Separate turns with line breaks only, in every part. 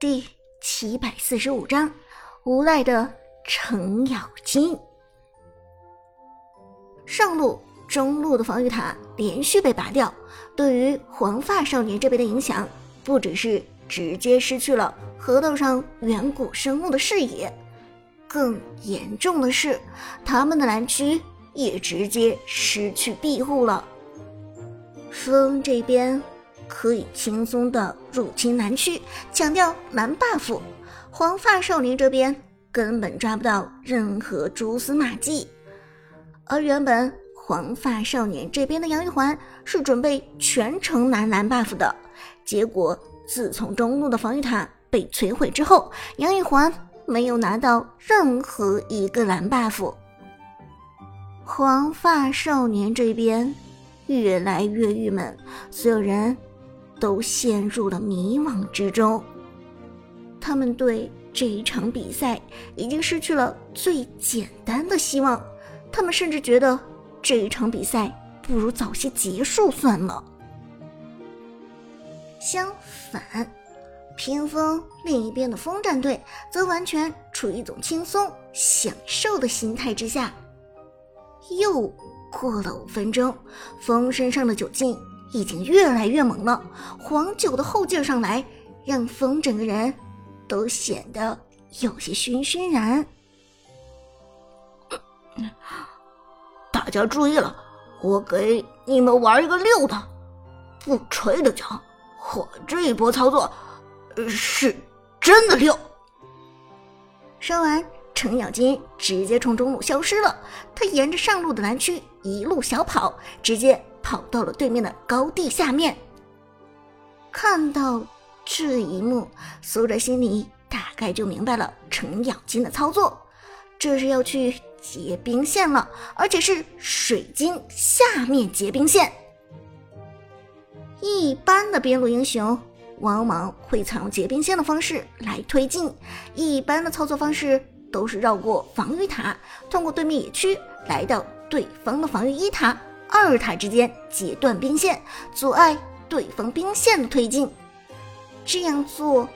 第七百四十五章无赖的程咬金。上路、中路的防御塔连续被拔掉，对于黄发少年这边的影响，不只是直接失去了河道上远古生物的视野，更严重的是，他们的蓝区也直接失去庇护了。风这边。可以轻松的入侵蓝区，抢掉蓝 buff。黄发少年这边根本抓不到任何蛛丝马迹。而原本黄发少年这边的杨玉环是准备全程拿蓝 buff 的，结果自从中路的防御塔被摧毁之后，杨玉环没有拿到任何一个蓝 buff。黄发少年这边越来越郁闷，所有人。都陷入了迷惘之中。他们对这一场比赛已经失去了最简单的希望。他们甚至觉得这一场比赛不如早些结束算了。相反，屏风另一边的风战队则完全处于一种轻松享受的心态之下。又过了五分钟，风身上的酒劲。已经越来越猛了，黄酒的后劲上来，让风整个人都显得有些醺醺然。
大家注意了，我给你们玩一个溜的，不吹的讲，我这一波操作是真的溜。
说完，程咬金直接从中路消失了，他沿着上路的蓝区一路小跑，直接。跑到了对面的高地下面，看到这一幕，苏哲心里大概就明白了程咬金的操作，这是要去结冰线了，而且是水晶下面结冰线。一般的边路英雄往往会采用结冰线的方式来推进，一般的操作方式都是绕过防御塔，通过对面野区来到对方的防御一塔。二塔之间截断兵线，阻碍对方兵线的推进。这样做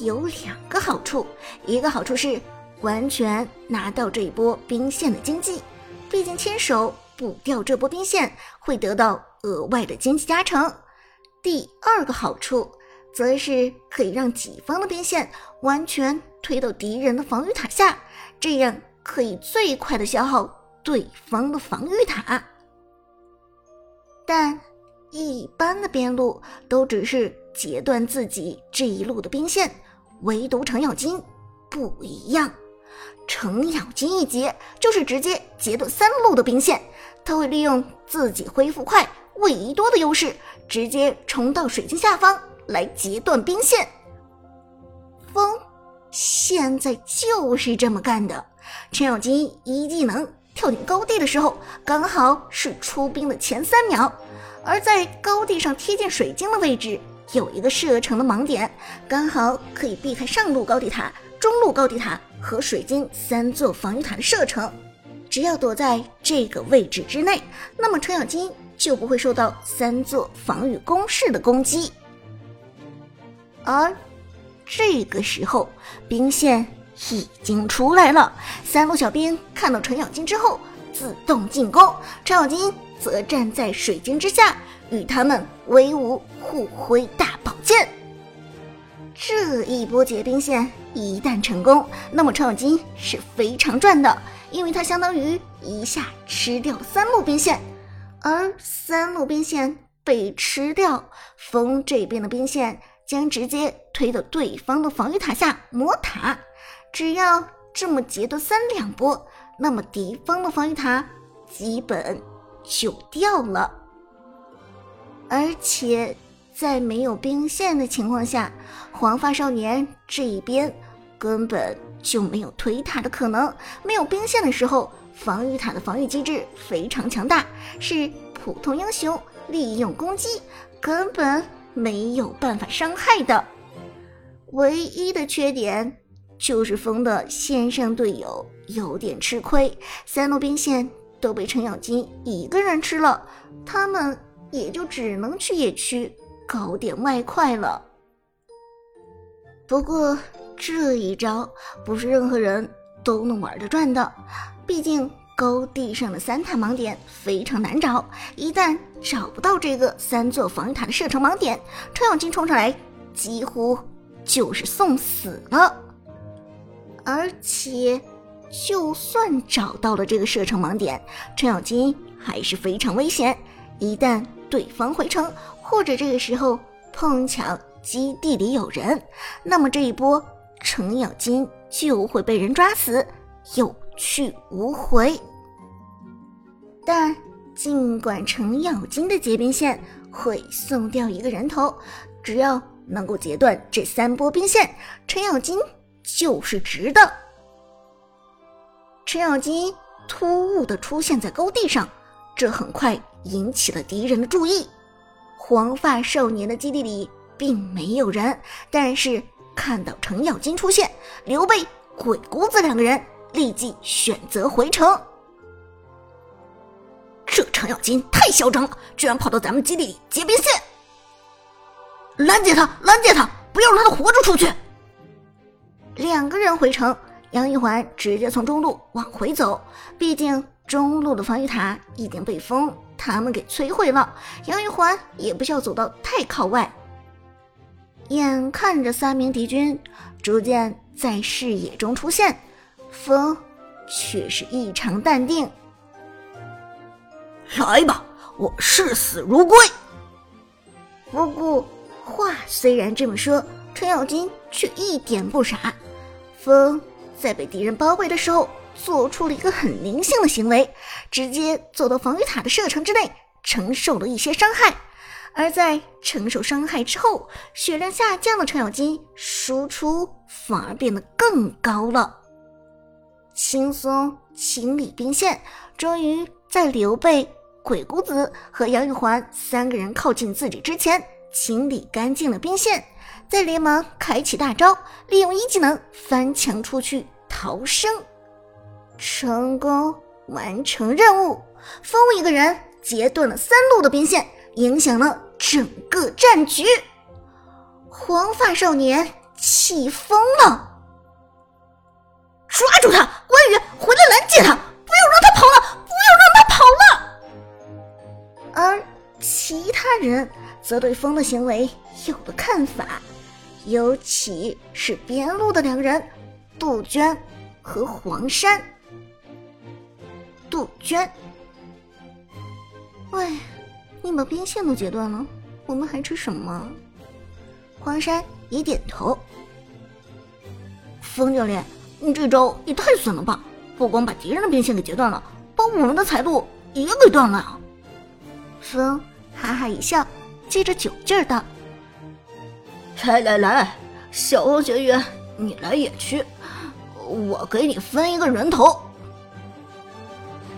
有两个好处，一个好处是完全拿到这一波兵线的经济，毕竟牵手补掉这波兵线会得到额外的经济加成。第二个好处则是可以让己方的兵线完全推到敌人的防御塔下，这样可以最快的消耗对方的防御塔。但一般的边路都只是截断自己这一路的兵线，唯独程咬金不一样。程咬金一截就是直接截断三路的兵线，他会利用自己恢复快、位移多的优势，直接冲到水晶下方来截断兵线。风现在就是这么干的。程咬金一技能。跳进高地的时候，刚好是出兵的前三秒，而在高地上贴近水晶的位置有一个射程的盲点，刚好可以避开上路高地塔、中路高地塔和水晶三座防御塔的射程。只要躲在这个位置之内，那么程咬金就不会受到三座防御攻势的攻击。而这个时候，兵线。已经出来了，三路小兵看到程咬金之后自动进攻，程咬金则站在水晶之下与他们威武互挥大宝剑。这一波结冰线一旦成功，那么程咬金是非常赚的，因为他相当于一下吃掉了三路兵线，而三路兵线被吃掉，风这边的兵线将直接推到对方的防御塔下魔塔。只要这么截断三两波，那么敌方的防御塔基本就掉了。而且在没有兵线的情况下，黄发少年这一边根本就没有推塔的可能。没有兵线的时候，防御塔的防御机制非常强大，是普通英雄利用攻击根本没有办法伤害的。唯一的缺点。就是风的线上队友有点吃亏，三路兵线都被程咬金一个人吃了，他们也就只能去野区搞点外快了。不过这一招不是任何人都能玩得转的，毕竟高地上的三塔盲点非常难找，一旦找不到这个三座防御塔的射程盲点，程咬金冲上来几乎就是送死了。而且，就算找到了这个射程盲点，程咬金还是非常危险，一旦对方回城，或者这个时候碰巧基地里有人，那么这一波程咬金就会被人抓死，有去无回。但尽管程咬金的结冰线会送掉一个人头，只要能够截断这三波兵线，程咬金就是直的。程咬金突兀的出现在高地上，这很快。引起了敌人的注意。黄发少年的基地里并没有人，但是看到程咬金出现，刘备、鬼谷子两个人立即选择回城。
这程咬金太嚣张了，居然跑到咱们基地里结兵线！拦截他，拦截他，不要让他活着出去！
两个人回城，杨玉环直接从中路往回走，毕竟中路的防御塔已经被风。他们给摧毁了，杨玉环也不需要走到太靠外。眼看着三名敌军逐渐在视野中出现，风却是异常淡定。
来吧，我视死如归。
不过话虽然这么说，程咬金却一点不傻。风在被敌人包围的时候。做出了一个很灵性的行为，直接走到防御塔的射程之内，承受了一些伤害。而在承受伤害之后，血量下降的程咬金输出反而变得更高了，轻松清理兵线。终于在刘备、鬼谷子和杨玉环三个人靠近自己之前，清理干净了兵线，再连忙开启大招，利用一技能翻墙出去逃生。成功完成任务，风一个人截断了三路的兵线，影响了整个战局。黄发少年气疯了，
抓住他！关羽，回来拦截他！不要让他跑了！不要让他跑了！
而其他人则对风的行为有了看法，尤其是边路的两人，杜鹃和黄山。杜鹃，喂，你把兵线都截断了，我们还吃什么？黄山也点头。
风教练，你这招也太损了吧！不光把敌人的兵线给截断了，把我们的财路也给断了啊！
风哈哈一笑，借着酒劲儿道：“
来来来，小学员，你来野区，我给你分一个人头。”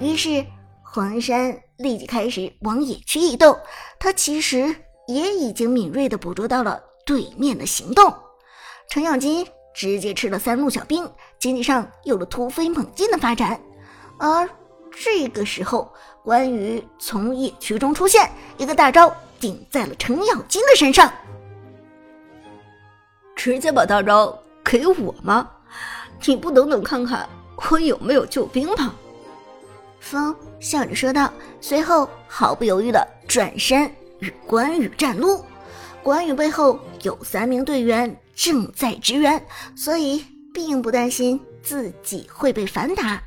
于是，黄山立即开始往野区移动。他其实也已经敏锐地捕捉到了对面的行动。程咬金直接吃了三路小兵，经济上有了突飞猛进的发展。而这个时候，关羽从野区中出现，一个大招顶在了程咬金的身上。
直接把大招给我吗？你不等等看看我有没有救兵吗？
风笑着说道，随后毫不犹豫的转身与关羽战撸。关羽背后有三名队员正在支援，所以并不担心自己会被反打。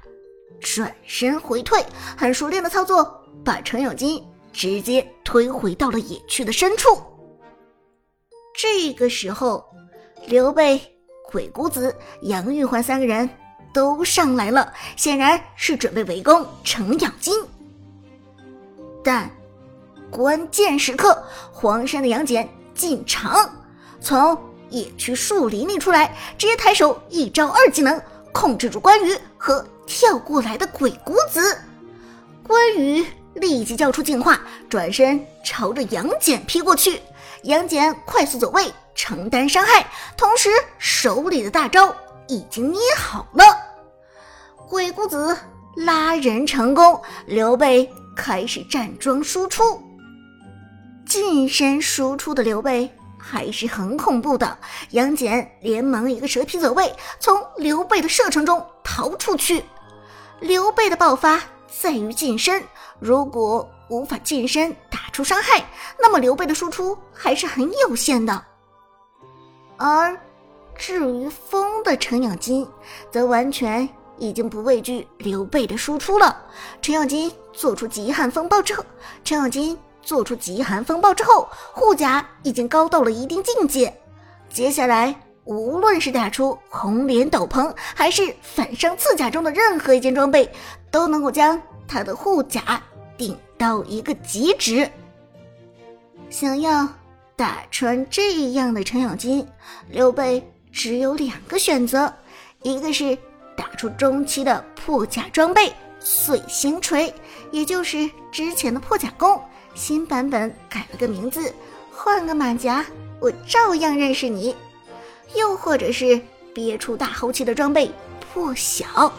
转身回退，很熟练的操作，把程咬金直接推回到了野区的深处。这个时候，刘备、鬼谷子、杨玉环三个人。都上来了，显然是准备围攻程咬金。但关键时刻，黄山的杨戬进场，从野区树林里出来，直接抬手一招二技能控制住关羽和跳过来的鬼谷子。关羽立即叫出净化，转身朝着杨戬劈过去。杨戬快速走位，承担伤害，同时手里的大招。已经捏好了，鬼谷子拉人成功，刘备开始站桩输出，近身输出的刘备还是很恐怖的。杨戬连忙一个蛇皮走位，从刘备的射程中逃出去。刘备的爆发在于近身，如果无法近身出伤害，那么刘备的输出还是很有限的。而至于风的程咬金，则完全已经不畏惧刘备的输出了。程咬金做出极寒风暴之后，程咬金做出极寒风暴之后，护甲已经高到了一定境界。接下来，无论是打出红莲斗篷，还是反伤刺甲中的任何一件装备，都能够将他的护甲顶到一个极值。想要打穿这样的程咬金，刘备。只有两个选择，一个是打出中期的破甲装备碎星锤，也就是之前的破甲弓，新版本改了个名字，换个马甲，我照样认识你；又或者是憋出大后期的装备破晓，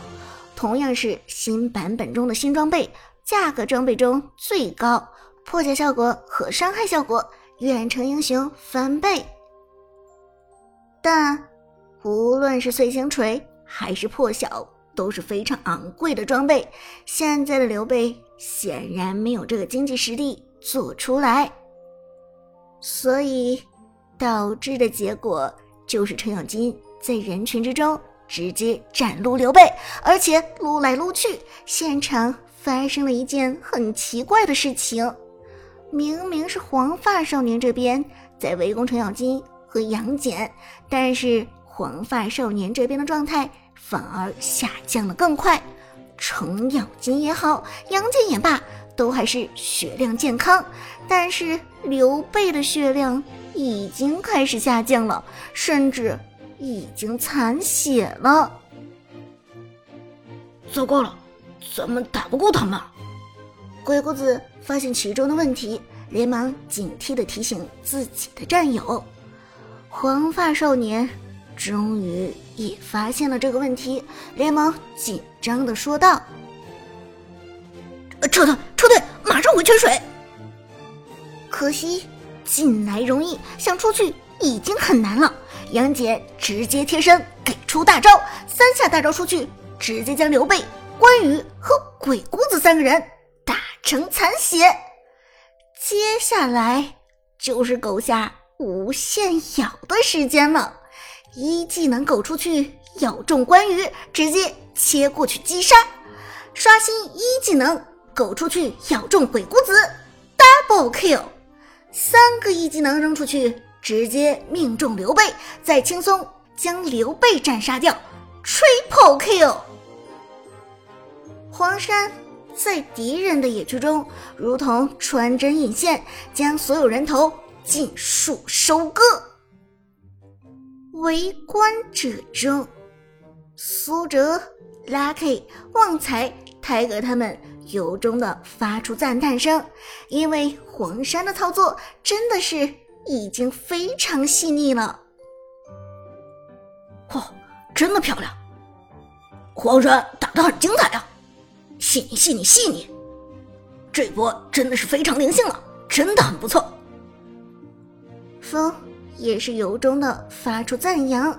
同样是新版本中的新装备，价格装备中最高，破解效果和伤害效果远程英雄翻倍。但无论是碎星锤还是破晓都是非常昂贵的装备，现在的刘备显然没有这个经济实力做出来，所以导致的结果就是程咬金在人群之中直接斩撸刘备，而且撸来撸去，现场发生了一件很奇怪的事情，明明是黄发少年这边在围攻程咬金。和杨戬，但是黄发少年这边的状态反而下降的更快。程咬金也好，杨戬也罢，都还是血量健康，但是刘备的血量已经开始下降了，甚至已经残血了。
糟糕了，咱们打不过他们。
鬼谷子发现其中的问题，连忙警惕地提醒自己的战友。黄发少年终于也发现了这个问题，连忙紧张的说道：“
撤退，撤退，马上回泉水。”
可惜进来容易，想出去已经很难了。杨戬直接贴身给出大招，三下大招出去，直接将刘备、关羽和鬼谷子三个人成残血。接下来就是狗下。无限咬的时间了，一技能狗出去咬中关羽，直接切过去击杀；刷新一技能狗出去咬中鬼谷子，double kill；三个一技能扔出去，直接命中刘备，再轻松将刘备斩杀掉，triple kill。黄山在敌人的野区中，如同穿针引线，将所有人头。尽数收割。围观者中，苏哲、Lucky、旺财、泰哥他们由衷的发出赞叹声，因为黄山的操作真的是已经非常细腻了。
嚯，真的漂亮！黄山打得很精彩啊，细腻细腻细腻，这波真的是非常灵性了，真的很不错。
风也是由衷的发出赞扬。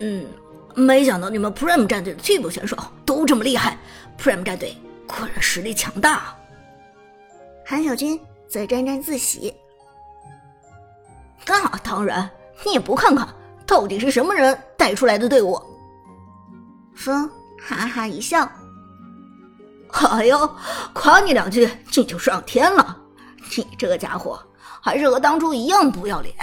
嗯，没想到你们 Prime 战队的替补选手都这么厉害，Prime 战队果然实力强大。
韩小军则沾沾自喜。
那当然，你也不看看到底是什么人带出来的队伍？
风哈哈一笑。
哎呦，夸你两句你就上天了，你这个家伙！还是和当初一样不要脸。